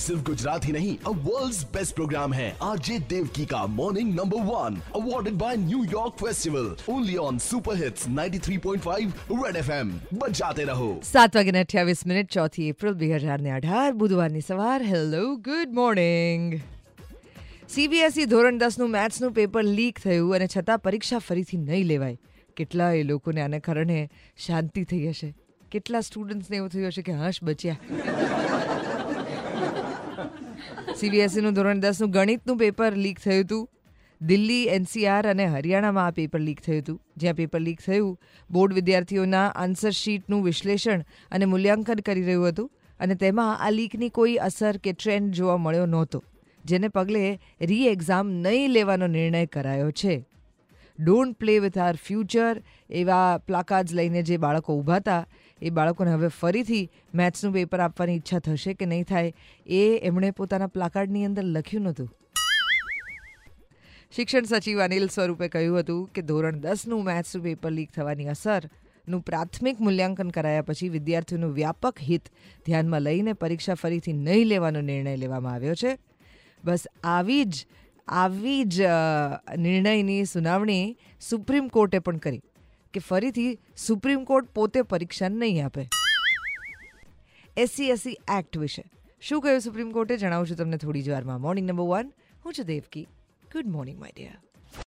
सिर्फ गुजरात ही नहीं अब वर्ल्ड बेस्ट प्रोग्राम है आरजे देवकी का morning number one awarded by New York festival only on super hits 93.5 red FM बजाते रहो સાત વાગ્યાને અઠ્યાવીસ મિનિટ ચોથી એપ્રિલ બે હજાર ને અઢાર બુધવારની સવાર hello good morning CBSE E ધોરણ દસનું મેથ્સનું પેપર લીક થયું અને છતાં પરીક્ષા ફરીથી નહીં લેવાય કેટલાય લોકોને આને કારણે શાંતિ થઈ હશે કેટલા સ્ટુડન્ટ્સને એવું થયું હશે કે હશ બચ્યા સીબીએસઈનું ધોરણ દસનું ગણિતનું પેપર લીક થયું હતું. દિલ્હી, એનસીઆર અને હરિયાણામાં આ પેપર લીક થયું હતું. જ્યાં પેપર લીક થયું, બોર્ડ વિદ્યાર્થીઓના આન્સર શીટનું વિશ્લેષણ અને મૂલ્યાંકન કરી રહ્યું હતું અને તેમાં આ લીકની કોઈ અસર કે ટ્રેન્ડ જોવા મળ્યો નહોતો, જેને પગલે રી એક્ઝામ નહીં લેવાનો નિર્ણય કરાયો છે. Don't play with our future એવા પ્લાકાર્ડ્સ લઈને જે બાળકો ઊભા હતા, એ બાળકોને હવે ફરીથી મેથ્સનું પેપર આપવાની ઈચ્છા થશે કે નહીં થાય, એ એમણે પોતાના પ્લાકાર્ડની અંદર લખ્યું નહોતું. શિક્ષણ સચિવ અનિલ સ્વરૂપે કહ્યું હતું કે ધોરણ દસનું મેથ્સનું પેપર લીક થવાની અસરનું પ્રાથમિક મૂલ્યાંકન કરાયા પછી વિદ્યાર્થીઓનું વ્યાપક હિત ધ્યાનમાં લઈને પરીક્ષા ફરીથી નહીં લેવાનો નિર્ણય લેવામાં આવ્યો છે. બસ આવી જ આવી જ નિર્ણયની સુનાવણી સુપ્રીમ કોર્ટે પણ કરી કે ફરીથી સુપ્રીમ કોર્ટ પોતે પરીક્ષા નહીં આપે. એસસી એસસી એક્ટ વિશે. શું કહ્યું સુપ્રીમ કોર્ટે? જણાવું છું તમને થોડી જ વારમાં. મોર્નિંગ નંબર વન હું છું Devaki. Good morning my dear